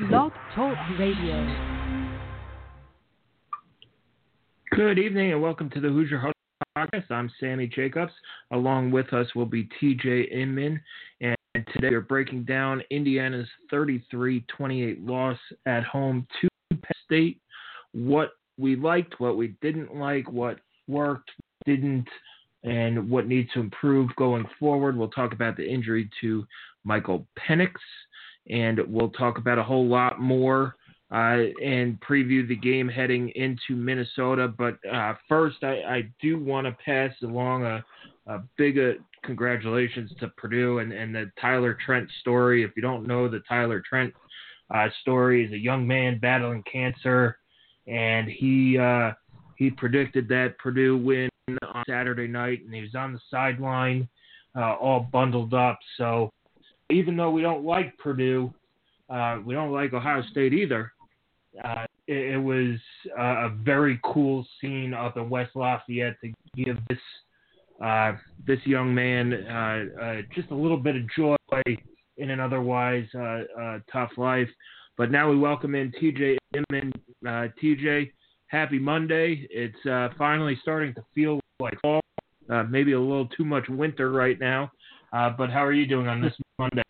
Blog Talk Radio. Good evening and welcome to the Hoosier Huddle Podcast. I'm Sammy Jacobs. Along with us will be TJ Inman. And today we're breaking down Indiana's 33 28 loss at home to Penn State. What we liked, what we didn't like, what worked, didn't, and what needs to improve going forward. We'll talk about the injury to Michael Penix, and we'll talk about a whole lot more uh, and preview the game heading into Minnesota. But uh, first, I, I do want to pass along a, a big uh, congratulations to Purdue and, and the Tyler Trent story. If you don't know the Tyler Trent uh, story, is a young man battling cancer, and he uh, he predicted that Purdue win on Saturday night, and he was on the sideline, uh, all bundled up. So even though we don't like Purdue, uh, we don't like Ohio State either. Uh, it, it was uh, a very cool scene up in West Lafayette to give this uh, this young man uh, uh, just a little bit of joy in an otherwise tough life. But now we welcome in TJ Inman. TJ, happy Monday. It's finally starting to feel like fall. Maybe a little too much winter right now. Uh, but how are you doing on this Monday?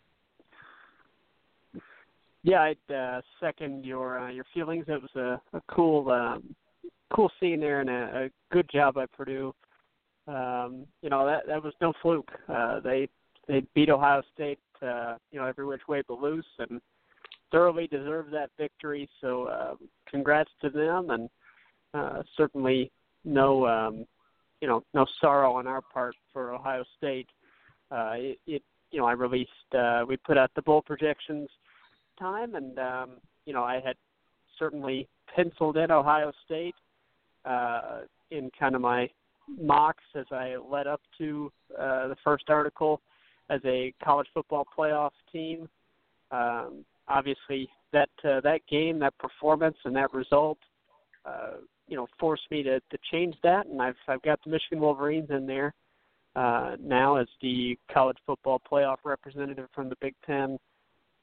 Yeah, I'd uh, second your uh, your feelings. It was a, a cool um, cool scene there and a, a good job by Purdue. Um, you know that that was no fluke. Uh, they they beat Ohio State, uh, you know every which way but loose, and thoroughly deserved that victory. So uh, congrats to them, and uh, certainly no um, you know no sorrow on our part for Ohio State. Uh, it, it you know I released uh, we put out the bowl projections time, and um, you know I had certainly penciled in Ohio State uh, in kind of my mocks as I led up to uh, the first article as a college football playoff team. Um, obviously, that uh, that game, that performance, and that result, uh, you know, forced me to to change that, and I've I've got the Michigan Wolverines in there uh, now as the college football playoff representative from the Big Ten.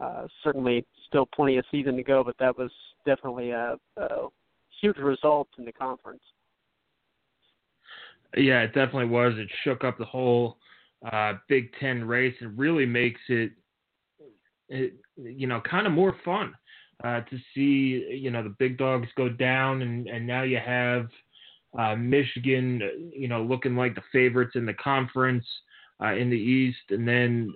Uh, certainly, still plenty of season to go, but that was definitely a, a huge result in the conference. Yeah, it definitely was. It shook up the whole uh, Big Ten race and really makes it, it you know, kind of more fun uh, to see, you know, the big dogs go down, and, and now you have uh, Michigan, you know, looking like the favorites in the conference uh, in the East, and then,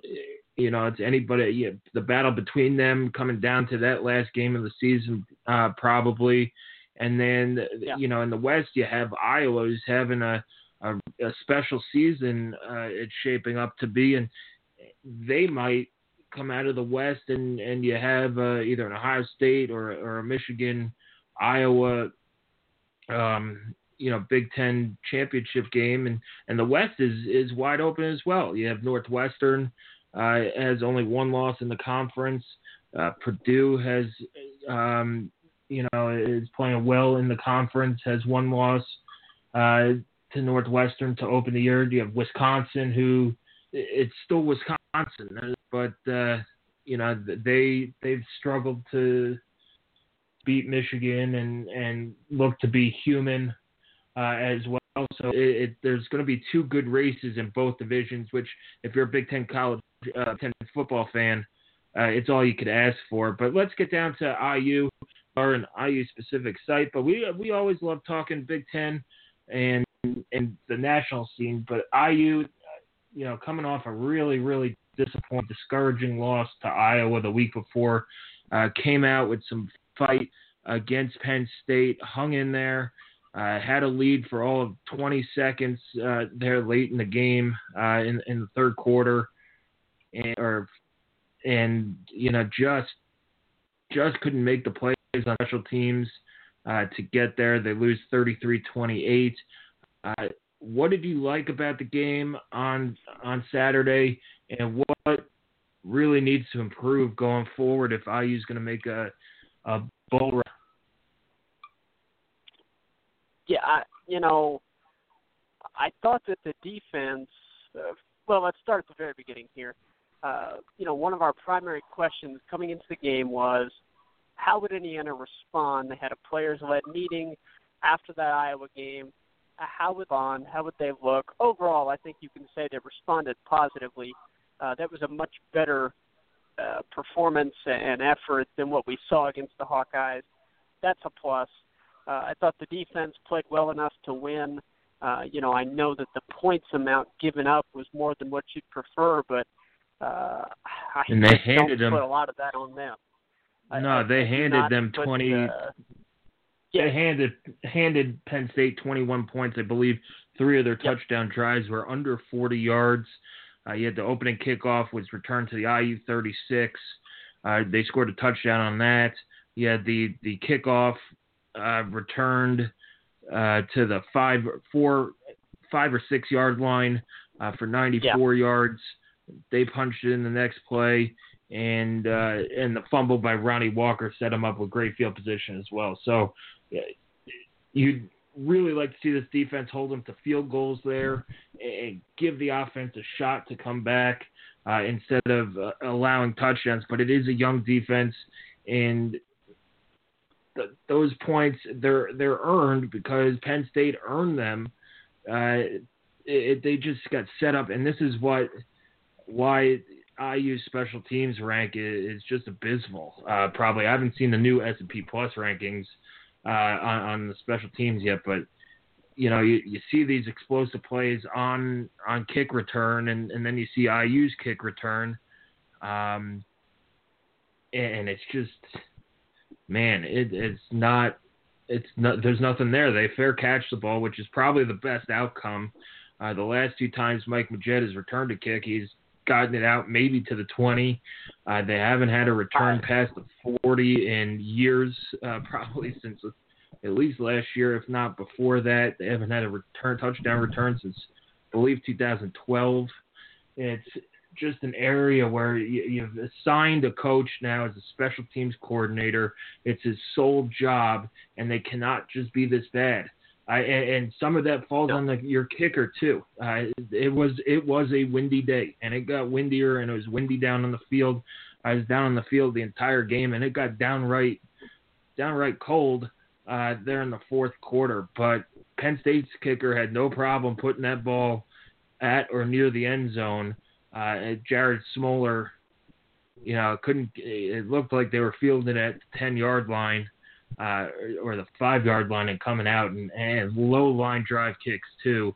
you know, it's anybody, yeah, the battle between them coming down to that last game of the season, uh, probably. And then, Yeah. you know, in the West, you have Iowa who's having a, a, a special season uh, it's shaping up to be, and they might come out of the West, and and you have uh, either an Ohio State or or a Michigan, Iowa, um, you know, Big Ten championship game, and and the West is is wide open as well. You have Northwestern uh, has only one loss in the conference. Uh, Purdue has, um, you know, is playing well in the conference, has one loss uh, to Northwestern to open the year. You have Wisconsin, who it's still Wisconsin, but uh, you know they they've struggled to beat Michigan and and look to be human as well. So it, it, there's going to be two good races in both divisions. Which, if you're a Big Ten college uh, Ten football fan, uh, it's all you could ask for. But let's get down to IU or an IU specific site. But we we always love talking Big Ten and and the national scene. But IU, you know, coming off a really really disappointing, discouraging loss to Iowa the week before, uh, came out with some fight against Penn State, hung in there. Uh, had a lead for all of 20 seconds uh, there late in the game uh, in, in the third quarter, and, or and you know just just couldn't make the plays on special teams uh, to get there. They lose 33-28. Uh, what did you like about the game on on Saturday, and what really needs to improve going forward if IU is going to make a a bowl run? Yeah, I, you know, I thought that the defense. Uh, well, let's start at the very beginning here. Uh, you know, one of our primary questions coming into the game was how would Indiana respond? They had a players-led meeting after that Iowa game. Uh, how would on? How would they look? Overall, I think you can say they responded positively. Uh, that was a much better uh, performance and effort than what we saw against the Hawkeyes. That's a plus. Uh, I thought the defense played well enough to win. Uh, you know, I know that the points amount given up was more than what you'd prefer, but uh, I and they handed don't them, put a lot of that on them. No, I, they I handed them put, twenty. Uh, yeah. They handed handed Penn State twenty one points. I believe three of their yep. touchdown drives were under forty yards. Uh, you had the opening kickoff was returned to the IU thirty six. Uh, they scored a touchdown on that. You had the the kickoff uh, returned uh, to the five four five or six yard line uh, for ninety four yeah. yards. They punched it in the next play, and uh, and the fumble by Ronnie Walker set him up with great field position as well. So you'd really like to see this defense hold them to field goals there and give the offense a shot to come back uh, instead of uh, allowing touchdowns. But it is a young defense, and th- those points they're they're earned because Penn State earned them. Uh, it, they just got set up, and this is what why IU special teams rank is, just abysmal. Uh, probably I haven't seen the new S and P Plus rankings uh, on, on, the special teams yet, but you know you, you see these explosive plays on on kick return, and, and then you see IU's kick return, um, and it's just man, it, it's not. It's not. There's nothing there. They fair catch the ball, which is probably the best outcome. Uh, the last two times Mike Majette has returned a kick, he's gotten it out maybe to the 20. Uh, they haven't had a return past the 40 in years, uh, probably since at least last year, if not before that. They haven't had a return touchdown return since, I believe, 2012. It's just an area where you, you've assigned a coach now as a special teams coordinator. It's his sole job, and they cannot just be this bad. I, and some of that falls on the, your kicker too. Uh, it was it was a windy day, and it got windier, and it was windy down on the field. I was down on the field the entire game, and it got downright downright cold uh, there in the fourth quarter. But Penn State's kicker had no problem putting that ball at or near the end zone. Uh, Jared Smolar, you know, couldn't. It looked like they were fielding at the ten yard line uh, or the five yard line and coming out and, and low line drive kicks too,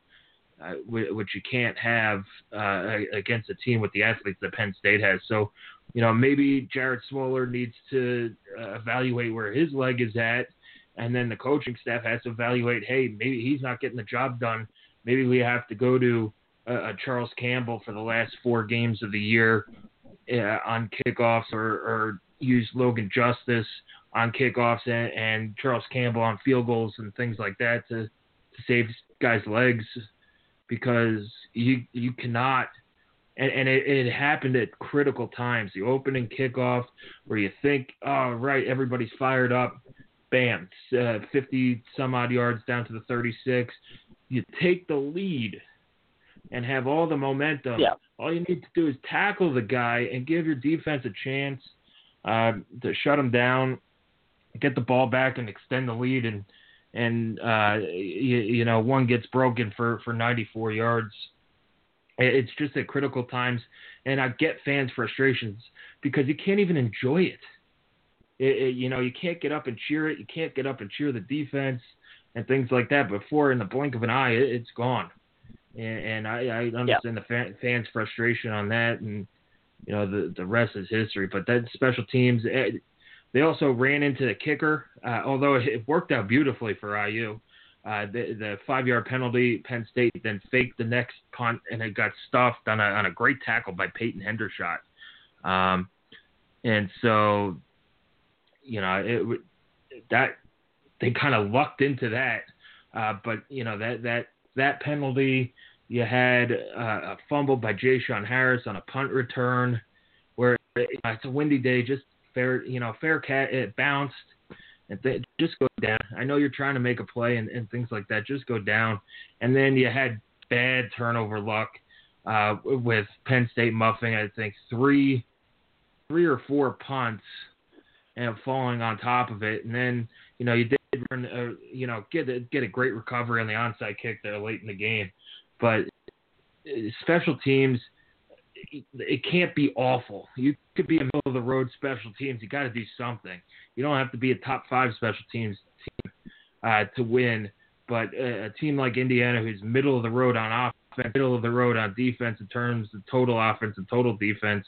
uh, which you can't have uh, against a team with the athletes that Penn State has. So, you know, maybe Jared Smolar needs to uh, evaluate where his leg is at, and then the coaching staff has to evaluate. Hey, maybe he's not getting the job done. Maybe we have to go to Charles Campbell for the last four games of the year uh, on kickoffs, or, or use Logan Justus on kickoffs and, and Charles Campbell on field goals and things like that to to save guys' legs because you you cannot and, and it, it happened at critical times. The opening kickoff where you think, oh right, everybody's fired up, bam, uh, fifty some odd yards down to the thirty six. You take the lead and have all the momentum. Yeah. All you need to do is tackle the guy and give your defense a chance uh, to shut him down get the ball back and extend the lead and and uh, you, you, know one gets broken for for 94 yards. It's just at critical times, and I get fans' frustrations because you can't even enjoy it. It, it. You know, you can't get up and cheer it. You can't get up and cheer the defense and things like that. Before, in the blink of an eye, it, has gone. And, and I, I, understand the fan, fans' frustration on that, and you know the the rest is history. But that special teams, eh, they also ran into the kicker, uh, although it worked out beautifully for IU. Uh, the, the five yard penalty, Penn State then faked the next punt and it got stuffed on a, on a great tackle by Peyton Hendershot. Um, and so you know it that they kind of lucked into that. Uh, but you know that that that penalty, you had uh, a fumble by J-Shun Harris on a punt return, where it's a windy day, just fair, you know, fair cat, it bounced, and th- just go down. I know you're trying to make a play and, and things like that, just go down. And then you had bad turnover luck uh, with Penn State muffing, I think three, three or four punts and falling on top of it, and then you know you did run, uh, you know get a, get a great recovery on the onside kick there late in the game, but uh, special teams it can't be awful. You could be a middle of the road special teams. You got to do something. You don't have to be a top five special teams team uh, to win, but a, a team like Indiana, who's middle of the road on offense, middle of the road on defense in terms of total offense and total defense,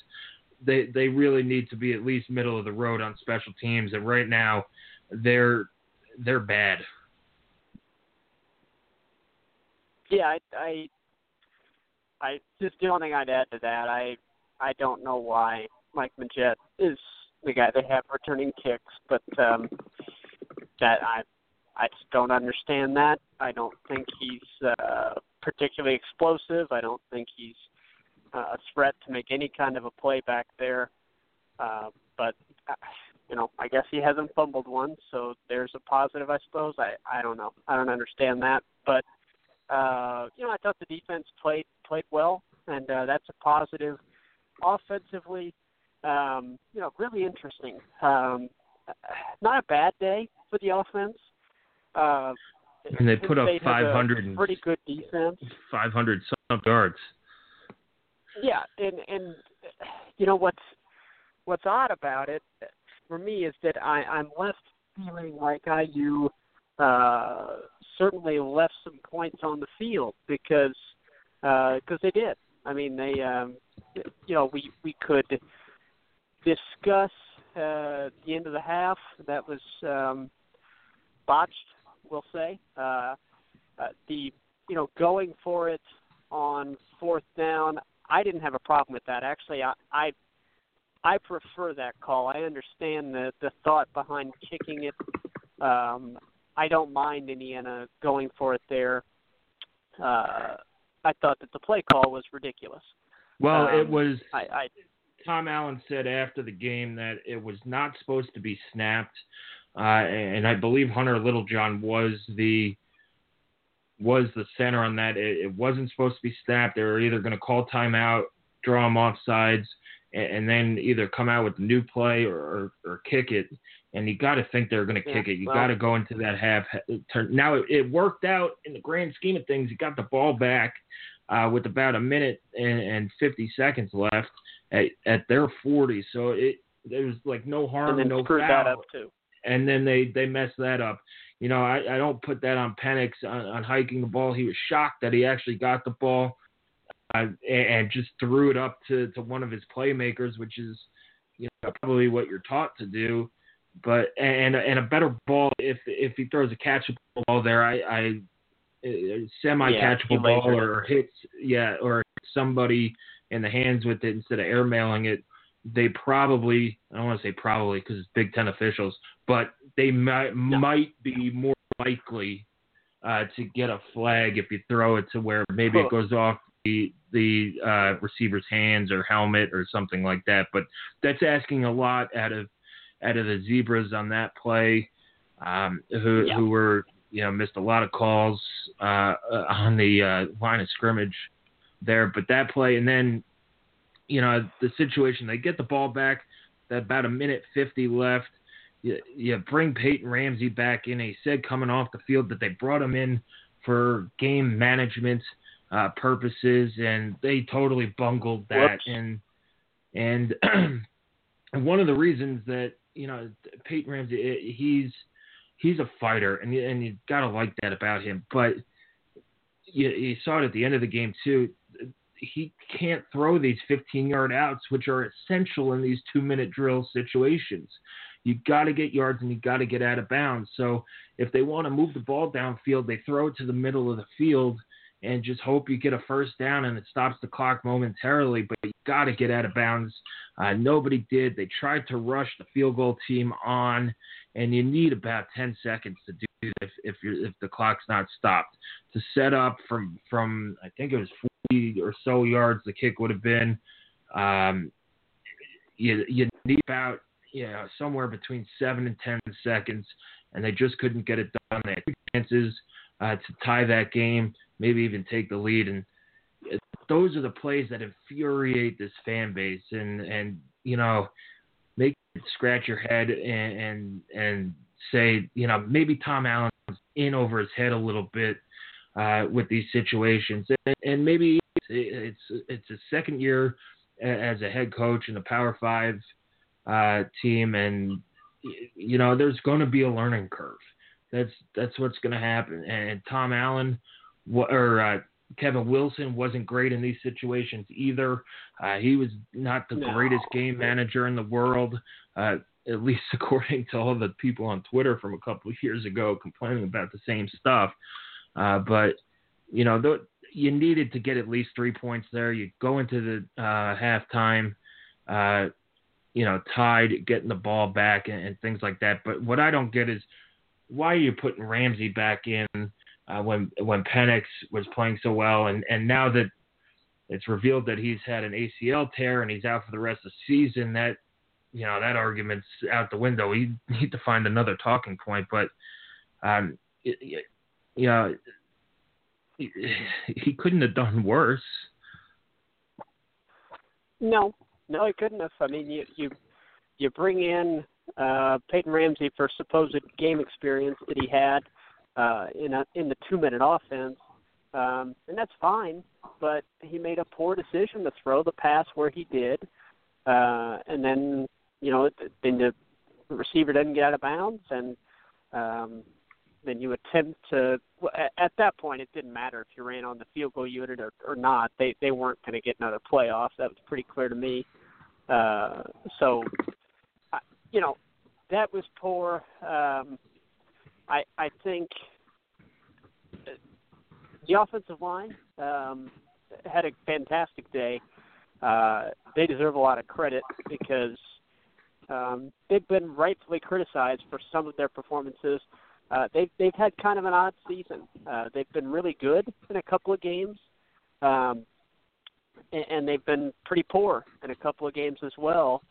they they really need to be at least middle of the road on special teams. And right now, they're they're bad. Yeah, I, I, I just the only thing I'd add to that, I, I don't know why Mike Majette is the guy they have returning kicks, but um, that I, I just don't understand that. I don't think he's uh, particularly explosive. I don't think he's uh, a threat to make any kind of a play back there. Uh, but uh, you know, I guess he hasn't fumbled one, so there's a positive, I suppose. I I don't know. I don't understand that, but uh, you know, I thought the defense played played well, and uh, that's a positive. Offensively, um, you know, really interesting. Um, not a bad day for the offense. Uh, and they put up 500 pretty good defense. 500 some yards. Yeah, and and you know what's what's odd about it for me is that I I'm left feeling like IU uh, certainly left some points on the field because because uh, they did. I mean they um, you know we we could discuss uh, the end of the half that was um, botched. We'll say uh, uh, the you know going for it on fourth down. I didn't have a problem with that. Actually, I I, I prefer that call. I understand the the thought behind kicking it. Um, I don't mind Indiana going for it there. Uh, I thought that the play call was ridiculous. Well, um, it was. I, I Tom Allen said after the game that it was not supposed to be snapped, uh, and I believe Hunter Littlejohn was the was the center on that. It, it wasn't supposed to be snapped. They were either going to call timeout, draw them off sides, and, and, then either come out with a new play or, or, or kick it. And you got to think they're going to yeah, kick it. You well, got to go into that half turn. Now it, it, worked out in the grand scheme of things. You got the ball back uh, with about a minute and, and 50 seconds left at, at their 40. So it there was like no harm, and then no foul. that up too. And then they they messed that up. You know, I, I don't put that on Penix on, on hiking the ball. He was shocked that he actually got the ball uh, and, just threw it up to, to one of his playmakers, which is you know probably what you're taught to do. But and and a better ball if if he throws a catchable ball there, I, I semi catchable yeah, ball or hits yeah or somebody in the hands with it instead of airmailing it they probably I don't want to say probably because it's Big Ten officials, but they might no. might be more likely uh, to get a flag if you throw it to where maybe it goes off the the uh, receiver's hands or helmet or something like that. But that's asking a lot out of out of the zebras on that play, um, who yeah. who were you know missed a lot of calls uh, on the uh, line of scrimmage there. But that play and then you know, the situation. They get the ball back, that about a minute 50 left. You, you bring Peyton Ramsey back in. He said coming off the field that they brought him in for game management uh, purposes, and they totally bungled that. Whoops. And and one of the reasons that you know Peyton Ramsey, he's he's a fighter, and you, and you gotta like that about him. But you, you saw it at the end of the game too he can't throw these 15 yard outs, which are essential in these two minute drill situations. You got to get yards and you got to get out of bounds. So if they want to move the ball downfield, they throw it to the middle of the field and just hope you get a first down and it stops the clock momentarily. But you got to get out of bounds. Uh, nobody did. They tried to rush the field goal team on, and you need about 10 seconds to do if if, if the clock's not stopped to set up from from I think it was 40 or so yards the kick would have been. Um, you you need about know somewhere between seven and ten seconds, and they just couldn't get it done. They had chances uh, to tie that game, maybe even take the lead, and those are the plays that infuriate this fan base, and and you know make scratch your head and and and say you know maybe Tom Allen's in over his head a little bit uh, with these situations, and, and maybe it's, it's it's a second year as a head coach in the Power Five uh, team, and you know there's going to be a learning curve. That's that's what's going to happen. And Tom Allen or uh, Kevin Wilson wasn't great in these situations either. Uh, he was not the no. greatest game manager in the world, uh, at least according to all the people on Twitter from a couple of years ago complaining about the same stuff. Uh, but you know, th- you needed to get at least three points there. You go into the uh, halftime, uh, you know, tied, getting the ball back and, and, things like that. But what I don't get is why are you putting Ramsey back in uh, when when Penix was playing so well, and and now that it's revealed that he's had an ACL tear and he's out for the rest of the season, that you know that argument's out the window. We need to find another talking point, but um, it, you know he couldn't have done worse. No, no, he couldn't have. I mean, you you you bring in uh, Peyton Ramsey for supposed game experience that he had uh, in a in the two minute offense, um, and that's fine. But he made a poor decision to throw the pass where he did, uh, and then you know then the receiver doesn't get out of bounds, and um, then you attempt to. At that point, it didn't matter if you ran on the field goal unit or, or not. They they weren't going to get another playoff. That was pretty clear to me. Uh, so, you know, that was poor. Um, I I think the offensive line um, had a fantastic day. Uh, they deserve a lot of credit because um, they've been rightfully criticized for some of their performances uh, they've they've had kind of an odd season. Uh, they've been really good in a couple of games, um, and, and they've been pretty poor in a couple of games as well.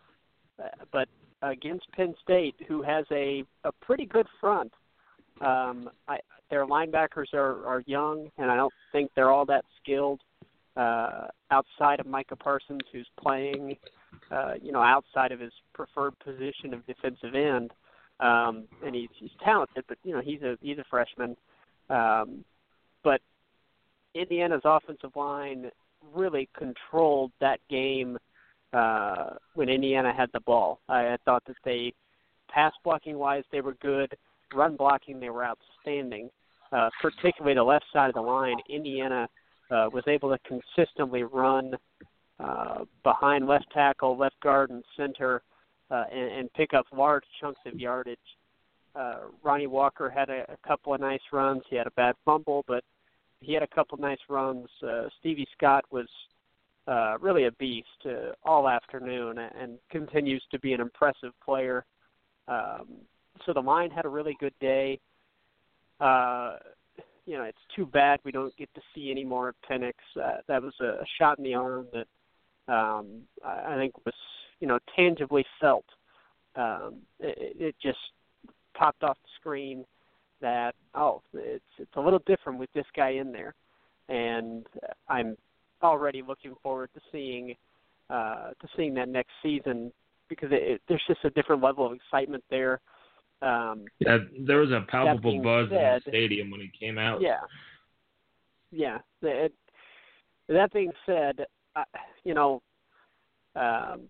Uh, but against Penn State, who has a a pretty good front, um, I, their linebackers are are young, and I don't think they're all that skilled. Uh, outside of Micah Parsons, who's playing, uh, you know, outside of his preferred position of defensive end. Um, and he's he's talented, but you know he's a he's a freshman. Um, but Indiana's offensive line really controlled that game uh, when Indiana had the ball. I, I thought that they pass blocking wise they were good, run blocking they were outstanding. Uh, particularly the left side of the line, Indiana uh, was able to consistently run uh, behind left tackle, left guard, and center uh, and, and pick up large chunks of yardage. Uh, Ronnie Walker had a, a couple of nice runs. He had a bad fumble, but he had a couple of nice runs. Uh, Stevie Scott was uh, really a beast uh, all afternoon and continues to be an impressive player. Um, so the line had a really good day. Uh, you know, it's too bad we don't get to see any more of Penix. Uh, that was a, shot in the arm that um, I, I think was you know tangibly felt. Um, it, it just popped off the screen that oh it's it's a little different with this guy in there, and I'm already looking forward to seeing uh, to seeing that next season because it, it, there's just a different level of excitement there. Um, yeah, there was a palpable buzz said, in the stadium when he came out. Yeah, yeah. It, that being said, uh, you know, um,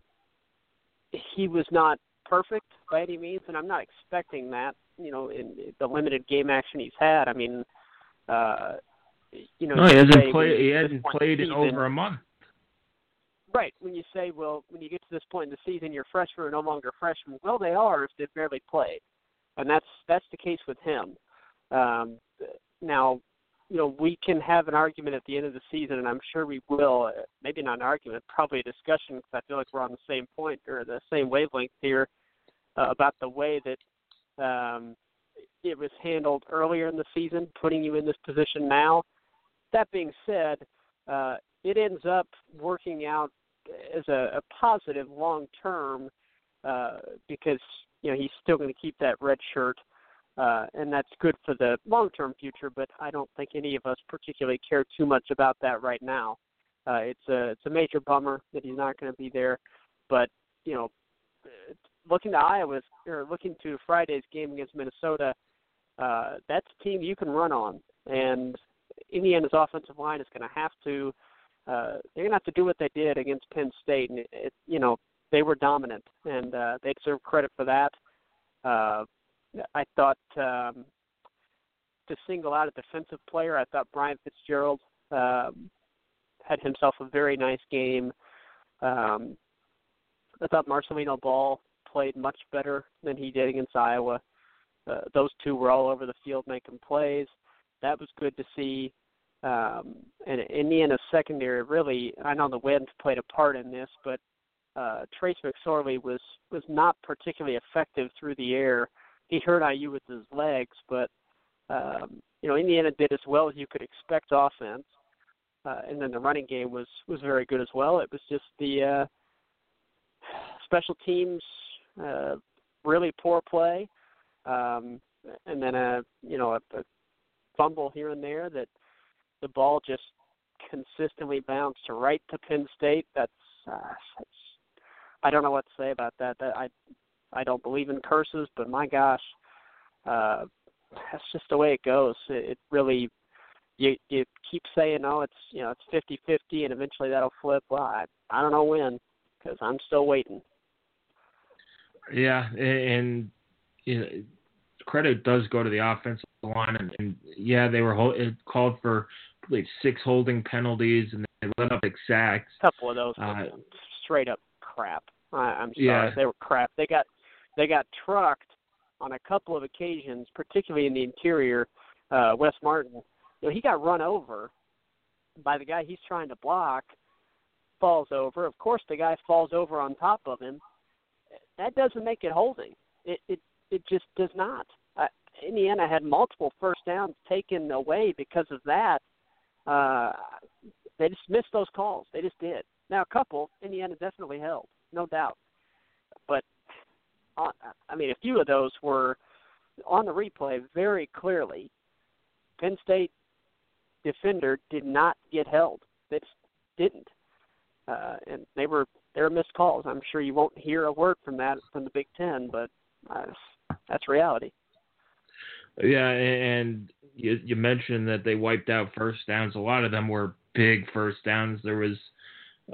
he was not perfect by any means, and I'm not expecting that. You know, in the limited game action he's had, I mean, uh, you know, no, he hasn't played. He hasn't played in over a month. Right. When you say, well, when you get to this point in the season, your freshmen are no longer freshmen. Well, they are if they've barely played, and that's that's the case with him. Um, now, you know, we can have an argument at the end of the season, and I'm sure we will. Maybe not an argument, probably a discussion, because I feel like we're on the same point or the same wavelength here uh, about the way that um, it was handled earlier in the season, putting you in this position now. That being said, uh, it ends up working out as a, a positive long term uh, because you know he's still going to keep that red shirt uh, and that's good for the long-term future. But I don't think any of us particularly care too much about that right now. Uh, it's a it's a major bummer that he's not going to be there, but you know, looking to Iowa's or looking to Friday's game against Minnesota, uh, that's a team you can run on, and Indiana's offensive line is going to have to. Uh, they're going to have to do what they did against Penn State, and it, it you know they were dominant, and uh, they deserve credit for that. Uh, I thought um, to single out a defensive player, I thought Brian Fitzgerald um, had himself a very nice game. Um, I thought Marcelino Ball played much better than he did against Iowa. Uh, those two were all over the field making plays. That was good to see. Um, and Indiana's secondary really, I know the wind played a part in this, but uh, Trace McSorley was was not particularly effective through the air he hurt IU with his legs, but um, you know Indiana did as well as you could expect offense, uh, and then the running game was was very good as well. It was just the uh, special teams uh, really poor play, um, and then a you know a, a fumble here and there that the ball just consistently bounced right to Penn State. That's, uh, I don't know what to say about that. That I I don't believe in curses, but my gosh, uh, that's just the way it goes. It, it really, you you keep saying, oh, it's you know it's fifty fifty, and eventually that'll flip. Well, I I don't know when, because I'm still waiting. Yeah, and you know, credit does go to the offensive line, and, and yeah, they were it called for believe six holding penalties, and they let up sacks. A couple of those uh, straight up crap. I, I'm sorry, yeah. they were crap. They got they got trucked on a couple of occasions, particularly in the interior. Uh, Wes Martin, you know, he got run over by the guy he's trying to block, falls over. Of course, the guy falls over on top of him. That doesn't make it holding. It it it just does not. Uh, Indiana had multiple first downs taken away because of that. Uh, they just missed those calls. They just did. Now, a couple Indiana definitely held, no doubt. But I mean, a few of those were on the replay very clearly. Penn State defender did not get held. They just didn't, uh, and they were they were missed calls. I'm sure you won't hear a word from that from the Big Ten, but uh, that's reality. Yeah, and you, you mentioned that they wiped out first downs. A lot of them were big first downs. There was,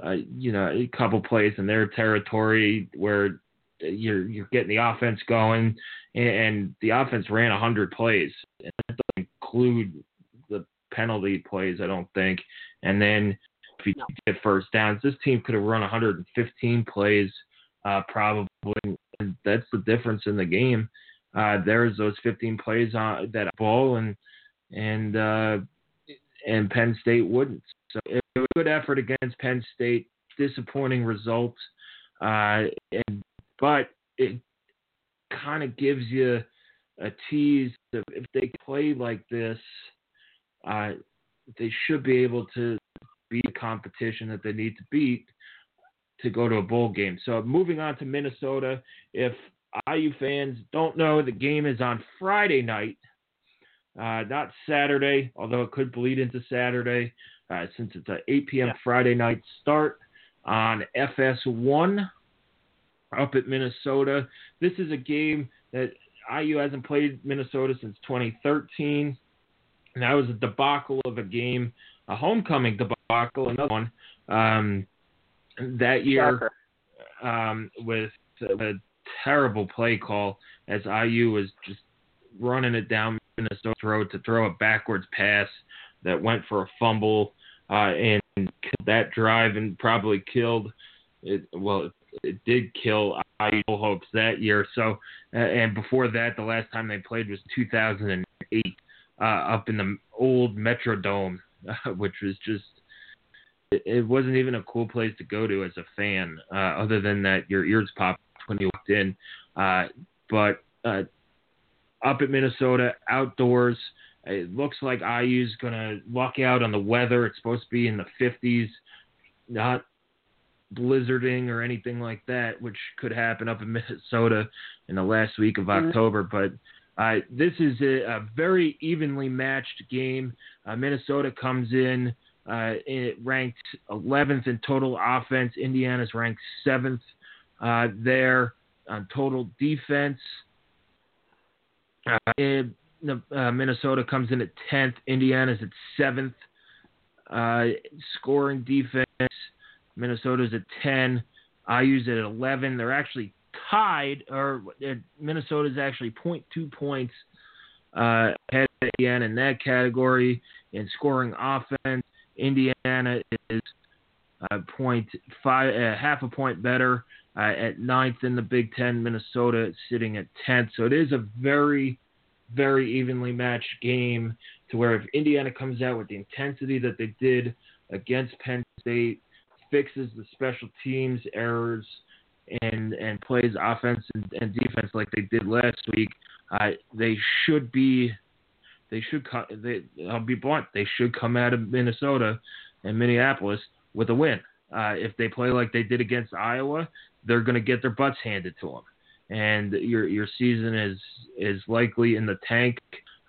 uh, you know, a couple plays in their territory where you're you're getting the offense going, and, the offense ran 100 plays, and that doesn't include the penalty plays, I don't think. And then if you get first downs, this team could have run 115 plays uh, probably, and that's the difference in the game. Uh, there's those 15 plays on that ball, and and uh, and Penn State wouldn't. So it was a good effort against Penn State. Disappointing results, uh, and but it kind of gives you a tease of if they play like this, uh, they should be able to beat the competition that they need to beat to go to a bowl game. So moving on to Minnesota, if IU fans don't know, the game is on Friday night, uh, not Saturday, although it could bleed into Saturday uh, since it's a 8 p.m. Yeah. Friday night start on FS1 up at Minnesota. This is a game that IU hasn't played Minnesota since 2013. And that was a debacle of a game, a homecoming debacle, another one um, that year um, with a terrible play call as IU was just running it down Minnesota's road to throw a backwards pass that went for a fumble uh, and that drive and probably killed it. Well, it did kill IU hopes that year. So, uh, and before that, the last time they played was 2008 uh, up in the old Metrodome, which was just it, it wasn't even a cool place to go to as a fan, uh, other than that your ears popped when you walked in. Uh, but uh, up at Minnesota, outdoors, it looks like IU's gonna luck out on the weather. It's supposed to be in the 50s, not blizzarding or anything like that, which could happen up in Minnesota in the last week of mm-hmm. October. But uh, this is a, a, very evenly matched game. Uh, Minnesota comes in uh, ranked 11th in total offense. Indiana's ranked seventh uh, there on total defense. Uh, uh, Minnesota comes in at 10th. Indiana's at seventh. scoring defense. Minnesota's at 10. IU's at 11. They're actually tied, or uh, Minnesota's actually 0.2 points uh, ahead of Indiana in that category. In scoring offense, Indiana is uh, point five, uh, half a point better uh, at ninth in the Big Ten. Minnesota sitting at tenth. So it is a very, very evenly matched game. To where if Indiana comes out with the intensity that they did against Penn State, fixes the special teams errors and and plays offense and, and defense like they did last week, uh, they should be they should. They, I'll be blunt. They should come out of Minnesota and Minneapolis with a win. Uh, if they play like they did against Iowa, they're going to get their butts handed to them, and your your season is is likely in the tank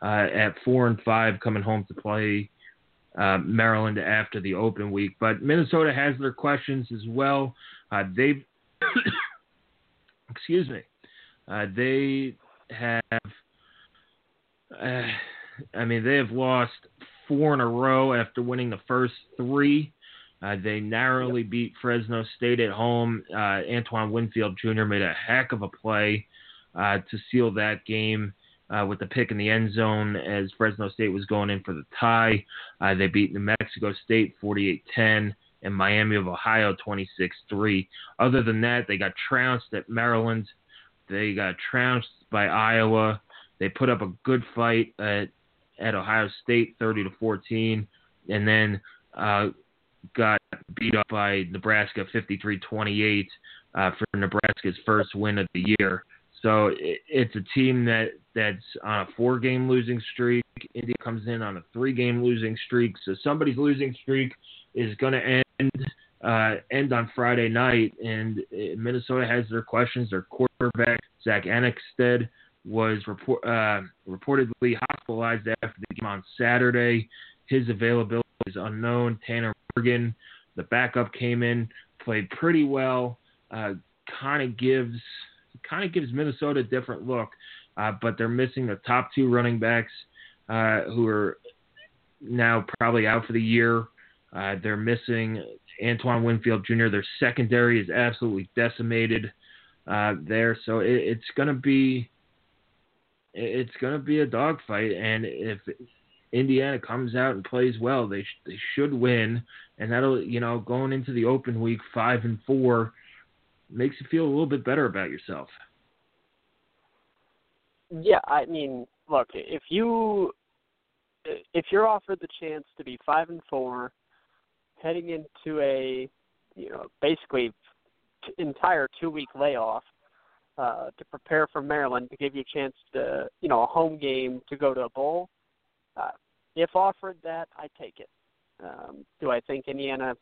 uh, at four and five, coming home to play uh, Maryland after the open week. But Minnesota has their questions as well. Uh, they've, excuse me, uh, they have, uh, I mean, they have lost four in a row after winning the first three. Uh, they narrowly beat Fresno State at home. Uh, Antoine Winfield Jr. made a heck of a play to seal that game uh, with the pick in the end zone as Fresno State was going in for the tie. Uh, they beat New Mexico State 48 10 and Miami of Ohio 26 3. Other than that, they got trounced at Maryland. They got trounced by Iowa. They put up a good fight at, at Ohio State 30 to 14 and then uh, got beat up by Nebraska 53 28 uh, for Nebraska's first win of the year. So it's a team that that's on a four game losing streak. India comes in on a three game losing streak. So somebody's losing streak is going to end uh, end on Friday night. And uh, Minnesota has their questions. Their quarterback Zach Annexstad was report, uh, reportedly hospitalized after the game on Saturday. His availability is unknown. Tanner Morgan, the backup, came in, played pretty well. Uh, kind of gives kind of gives Minnesota a different look. Uh, but they're missing the top two running backs uh, who are now probably out for the year. Uh, they're missing Antoine Winfield Jr. Their secondary is absolutely decimated uh, there, so it, it's going to be it's going to be a dogfight. And if Indiana comes out and plays well, they sh- they should win, and that'll you know going into the open week five and four makes you feel a little bit better about yourself. Yeah, I mean, look, if you if you're offered the chance to be five and four, heading into a you know basically t- entire two week layoff uh, to prepare for Maryland to give you a chance to you know a home game to go to a bowl. Uh, if offered that, I take it. Um, do I think Indiana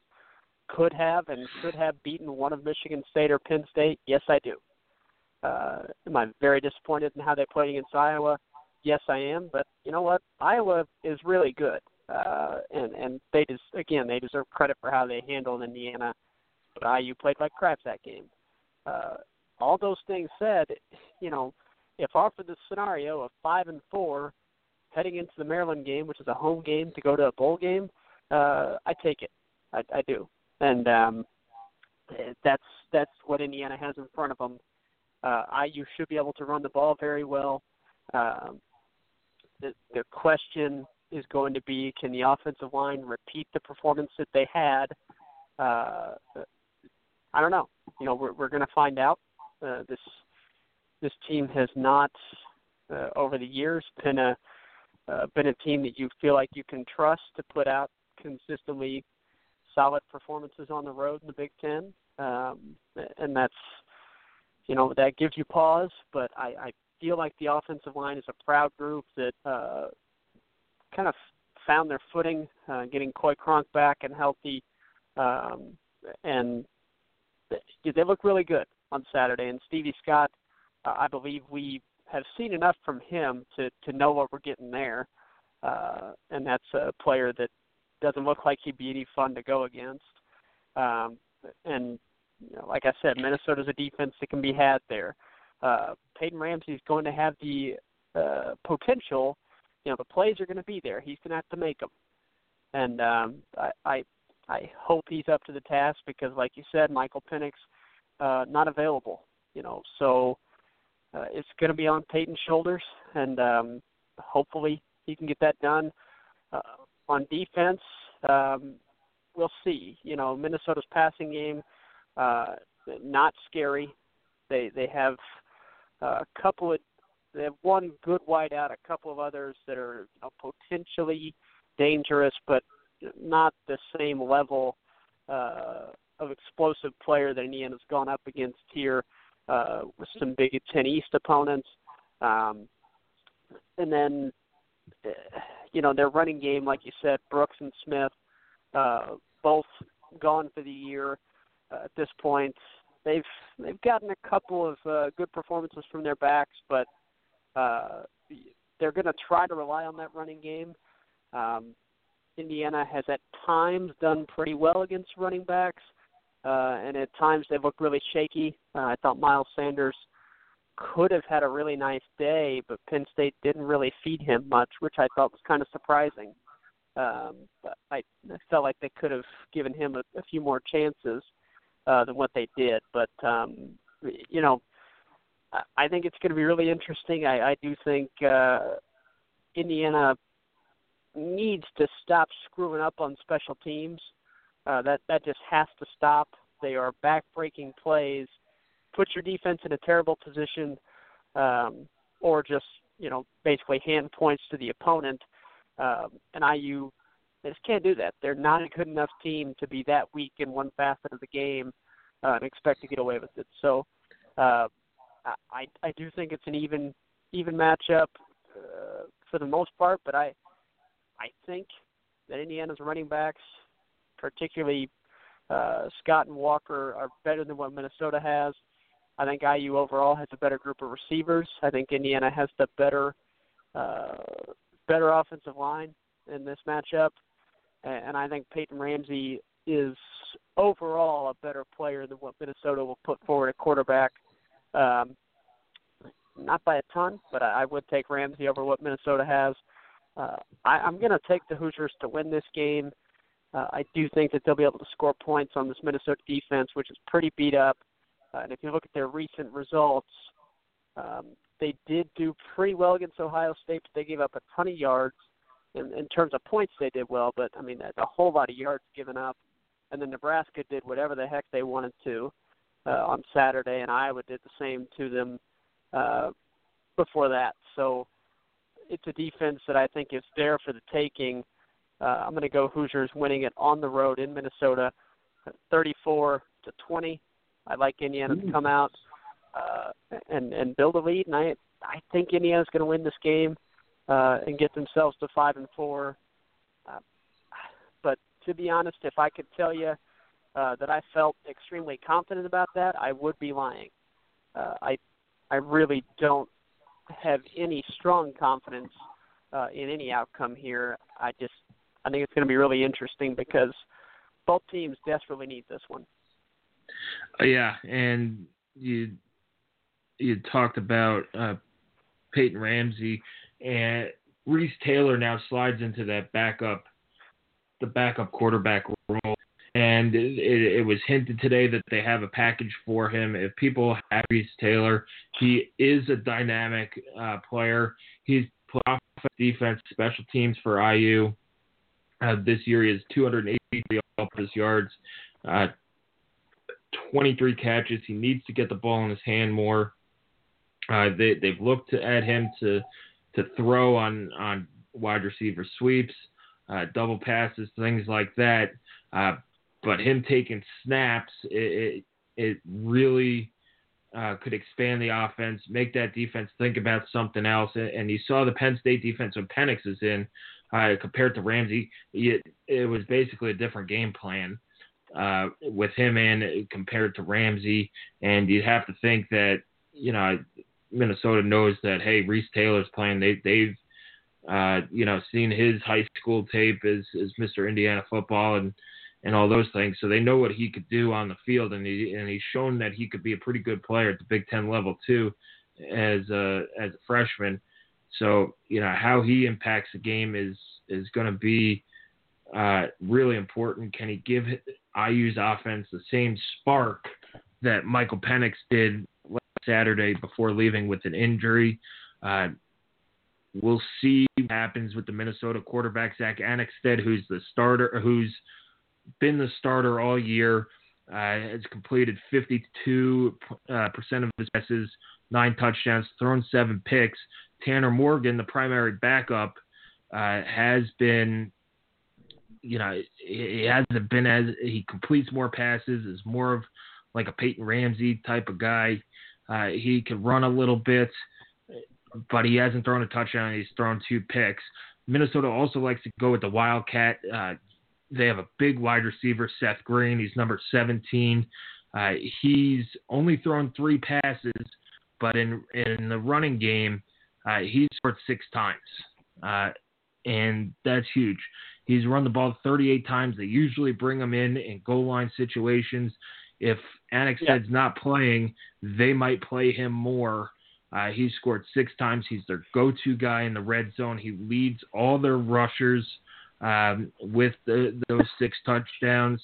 could have and should have beaten one of Michigan State or Penn State? Yes, I do. Uh, am I very disappointed in how they played against Iowa? Yes, I am. But you know what? Iowa is really good, uh, and and they just again they deserve credit for how they handled Indiana. But IU played like crap that game. Uh, all those things said, you know, if offered the scenario of five and four heading into the Maryland game, which is a home game to go to a bowl game, uh, I take it. I, I do and um, that's that's what Indiana has in front of them. Uh, IU should be able to run the ball very well. Um, the, the question is going to be, can the offensive line repeat the performance that they had? Uh, I don't know. You know, we're we're going to find out. Uh, this this team has not, uh, over the years, been a uh, been a team that you feel like you can trust to put out consistently solid performances on the road in the Big Ten, um, and that's you know that gives you pause. But I, I feel like the offensive line is a proud group that uh, kind of found their footing, uh, getting Coy Cronk back and healthy, um, and they look really good on Saturday. And Stevie Scott, uh, I believe we have seen enough from him to to know what we're getting there, uh, and that's a player that doesn't look like he'd be any fun to go against. Um, and you know, like I said, Minnesota's a defense that can be had there. Uh, Peyton Ramsey is going to have the uh, potential. You know, the plays are going to be there. He's going to have to make them, and um, I, I I hope he's up to the task because, like you said, Michael Penix uh, not available. You know, so uh, it's going to be on Peyton's shoulders, and um, hopefully he can get that done. Uh, on defense, um, we'll see. You know, Minnesota's passing game uh, not scary. They they have uh, a couple of they have one good wideout, a couple of others that are you know, potentially dangerous, but not the same level uh, of explosive player that Indiana's gone up against here uh, with some Big Ten East opponents. Um, and then, uh, you know, their running game, like you said, Brooks and Smith, uh, both gone for the year uh, at this point. They've they've gotten a couple of uh, good performances from their backs, but uh, they're going to try to rely on that running game. Um, Indiana has at times done pretty well against running backs, uh, and at times they look really shaky. Uh, I thought Miles Sanders could have had a really nice day, but Penn State didn't really feed him much, which I thought was kind of surprising. Um, but I, I felt like they could have given him a, a few more chances uh, than what they did. But um, you know, I think it's going to be really interesting. I, I do think uh, Indiana needs to stop screwing up on special teams. Uh, that that just has to stop. They are backbreaking plays. Put your defense in a terrible position, um, or just you know basically hand points to the opponent. Um, and IU they just can't do that. They're not a good enough team to be that weak in one facet of the game uh, and expect to get away with it. So uh, I I do think it's an even even matchup uh, for the most part, but I I think that Indiana's running backs, particularly uh, Scott and Walker, are better than what Minnesota has. I think IU overall has a better group of receivers. I think Indiana has the better uh, better offensive line in this matchup and I think Peyton Ramsey is overall a better player than what Minnesota will put forward at quarterback. Um, not by a ton, but I, I would take Ramsey over what Minnesota has. Uh, I, I'm going to take the Hoosiers to win this game. Uh, I do think that they'll be able to score points on this Minnesota defense, which is pretty beat up. Uh, and if you look at their recent results, um, they did do pretty well against Ohio State, but they gave up a ton of yards in, in terms of points, they did well, but I mean, a whole lot of yards given up. And then Nebraska did whatever the heck they wanted to uh, on Saturday, and Iowa did the same to them uh, before that. So it's a defense that I think is there for the taking. Uh, I'm going to go Hoosiers winning it on the road in Minnesota, 34 to 20. I like Indiana to come out uh, and and build a lead, and I I think Indiana's going to win this game uh, and get themselves to five and four. Uh, but to be honest, if I could tell you uh, that I felt extremely confident about that, I would be lying. Uh, I I really don't have any strong confidence uh, in any outcome here. I just I think it's going to be really interesting because both teams desperately need this one. Uh, yeah, and you you talked about uh, Peyton Ramsey and Reese Taylor now slides into that backup, the backup quarterback role. And it, it, was hinted today that they have a package for him. If people have Reese Taylor, he is a dynamic uh, player. He's played offense, defense, special teams for IU. Uh, this year he has 283 all-purpose yards, uh, 23 catches. He needs to get the ball in his hand more. Uh, they, they've looked at him to to throw on on wide receiver sweeps, uh, double passes, things like that. Uh, but him taking snaps, it, it, it really uh, could expand the offense, make that defense think about something else. And you saw the Penn State defense when Penix is in uh, compared to Ramsey. It, it, was basically a different game plan uh, with him in compared to Ramsey. And you'd have to think that you know Minnesota knows that hey, Reese Taylor's playing. They they've uh, you know seen his high school tape as as Mr. Indiana football and and all those things. So they know what he could do on the field, and he and he's shown that he could be a pretty good player at the Big Ten level too, as a as a freshman. So you know how he impacts the game is is going to be uh, really important. Can he give IU's offense the same spark that Michael Penix did last Saturday before leaving with an injury? Uh, we'll see what happens with the Minnesota quarterback Zack Annexstad, who's the starter, who's been the starter all year. Uh, has completed 52 uh, percent of his passes, nine touchdowns, thrown seven picks. Tanner Morgan, the primary backup, uh, has been, you know, he hasn't been as he completes more passes, is more of like a Peyton Ramsey type of guy. Uh, he can run a little bit, but he hasn't thrown a touchdown. He's thrown two picks. Minnesota also likes to go with the Wildcat. Uh, they have a big wide receiver, Seth Green. He's number 17. Uh, he's only thrown three passes, but in in the running game, uh, he's scored six times, uh, and that's huge. He's run the ball 38 times. They usually bring him in in goal line situations. If Annexstad's yeah. not playing, they might play him more. Uh, he's scored six times. He's their go-to guy in the red zone. He leads all their rushers um, with the, those six touchdowns.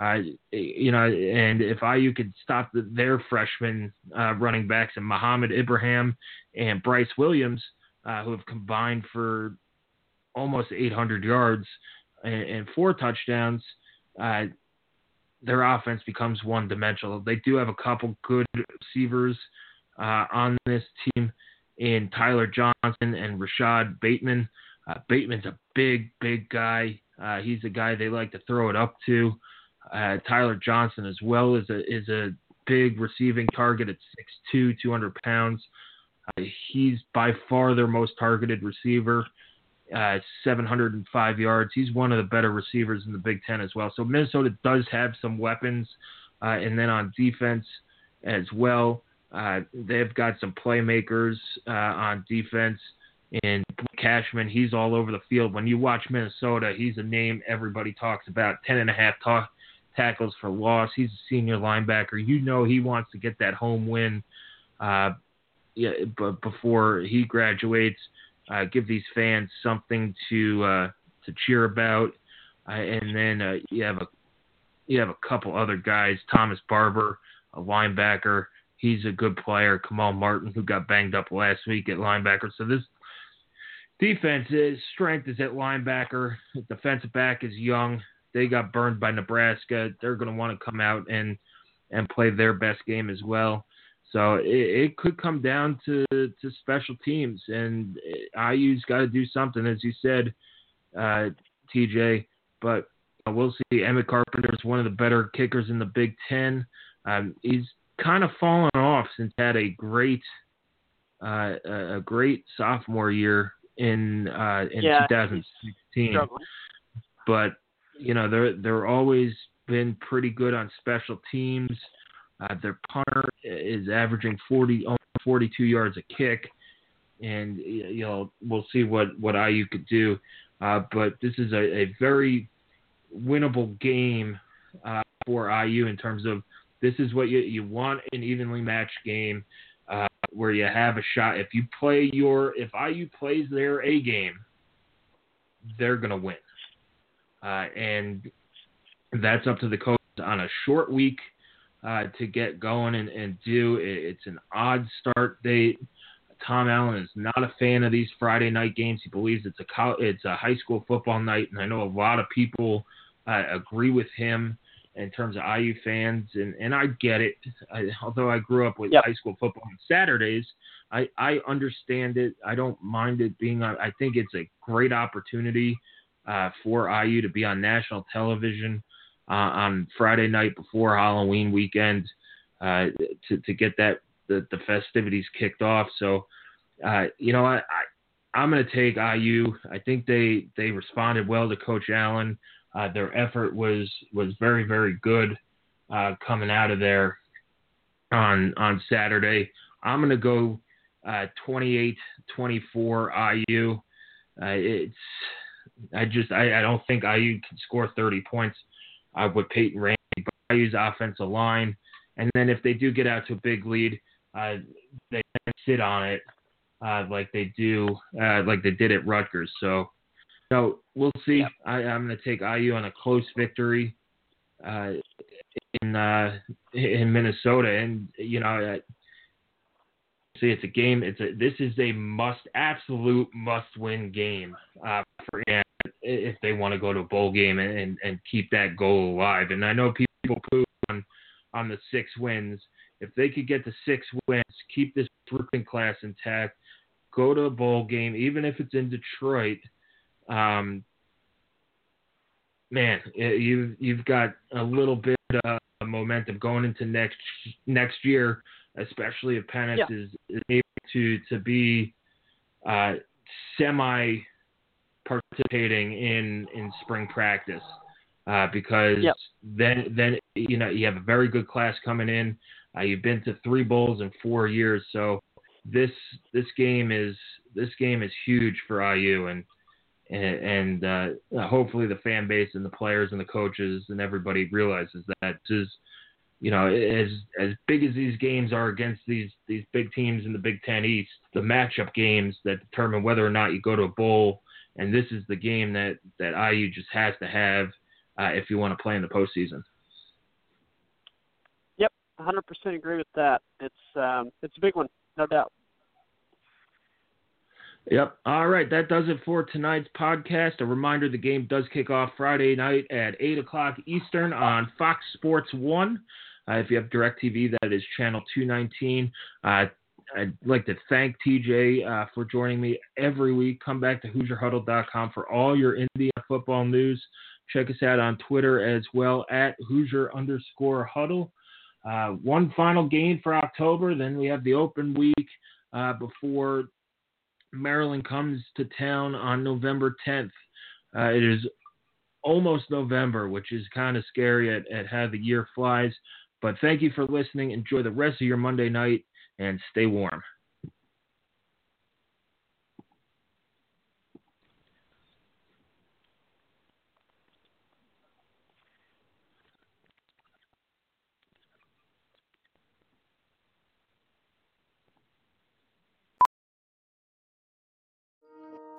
You know, and if IU could stop the, their freshman uh, running backs and Mohamed Ibrahim and Bryce Williams, uh, who have combined for almost 800 yards and, and four touchdowns, uh, their offense becomes one dimensional. They do have a couple good receivers uh, on this team in Tyler Johnson and Rashod Bateman. Uh, Bateman's a big, big guy. He's a guy they like to throw it up to. Uh, Tyler Johnson as well is a is a big receiving target at 6'2", 200 pounds. Uh, he's by far their most targeted receiver. Uh, 705 yards. He's one of the better receivers in the Big Ten as well. So Minnesota does have some weapons, uh, and then on defense as well, uh, they've got some playmakers uh, on defense. And Cashman, he's all over the field. When you watch Minnesota, he's a name everybody talks about. Ten and a half ta- tackles for loss. He's a senior linebacker. You know he wants to get that home win. Uh, yeah, but before he graduates, uh, give these fans something to uh, to cheer about. Uh, and then uh, you have a you have a couple other guys. Thomas Barber, a linebacker. He's a good player. Kamal Martin, who got banged up last week at linebacker. So this Defense is strength is at linebacker. Defensive back is young. They got burned by Nebraska. They're going to want to come out and and play their best game as well. So it, it could come down to, to special teams, and IU's got to do something, as you said, uh, TJ. But we'll see. Emmett Carpenter is one of the better kickers in the Big Ten. Um, he's kind of fallen off since had a great uh, a great sophomore year in uh, in yeah, 2016. But you know they're they're always been pretty good on special teams. Uh, their punter is averaging 40 42 yards a kick, and you know we'll see what what IU could do. Uh, but this is a, a very winnable game uh, for IU in terms of this is what you you want an evenly matched game uh, where you have a shot. If you play your, if IU plays their A game, they're to win. Uh, and that's up to the coach on a short week uh, to get going and, and do. It's an odd start date. Tom Allen is not a fan of these Friday night games. He believes it's a it's a high school football night, and I know a lot of people uh, agree with him. in terms of IU fans, and, and I get it. I, although I grew up with Yep. high school football on Saturdays, I, I understand it. I don't mind it being on. I think it's a great opportunity uh, for IU to be on national television uh, on Friday night before Halloween weekend uh, to to get that the, the festivities kicked off. So, uh, you know, I, I I'm going to take IU. I think they they responded well to Coach Allen. Uh, their effort was was very very good uh, coming out of there on on Saturday. I'm going to go uh, 28-24 IU. It's I just I, I don't think IU can score 30 points uh, with Peyton Randy. But IU's offensive line, and then if they do get out to a big lead, uh, they sit on it uh, like they do uh, like they did at Rutgers. So so we'll see. Yep. I, I'm going to take IU on a close victory uh, in uh, in Minnesota, and you know, uh, see, it's a game. It's a this is a must, absolute must-win game uh, for Indiana if they want to go to a bowl game and, and, and keep that goal alive. And I know people poo on on the six wins. If they could get the six wins, keep this recruiting class intact, go to a bowl game, even if it's in Detroit. Um, man, eh, you've you've got a little bit of momentum going into next next year, especially if Penix Yeah. is, is able to to be uh, semi participating in in spring practice. Uh, because Yep. then then you know you have a very good class coming in. Uh, you've been to three bowls in four years, so this this game is this game is huge for IU, and and, and uh, hopefully the fan base and the players and the coaches and everybody realizes that is you know as as big as these games are against these these big teams in the Big Ten East, the matchup games that determine whether or not you go to a bowl, and this is the game that that IU just has to have uh, if you want to play in the postseason. Yep, 100% agree with that. It's um, it's a big one, no doubt. Yep. All right. That does it for tonight's podcast. A reminder the game does kick off Friday night at 8 o'clock Eastern on Fox Sports 1. Uh, if you have DirecTV, that is channel 219. Uh, I'd like to thank TJ uh, for joining me every week. Come back to HoosierHuddle.com for all your Indiana football news. Check us out on Twitter as well at Hoosier underscore Huddle. Uh, one final game for October, then we have the open week uh, before Maryland comes to town on November 10th. Uh, it is almost November, which is kind of scary at, at how the year flies. But thank you for listening. Enjoy the rest of your Monday night and stay warm.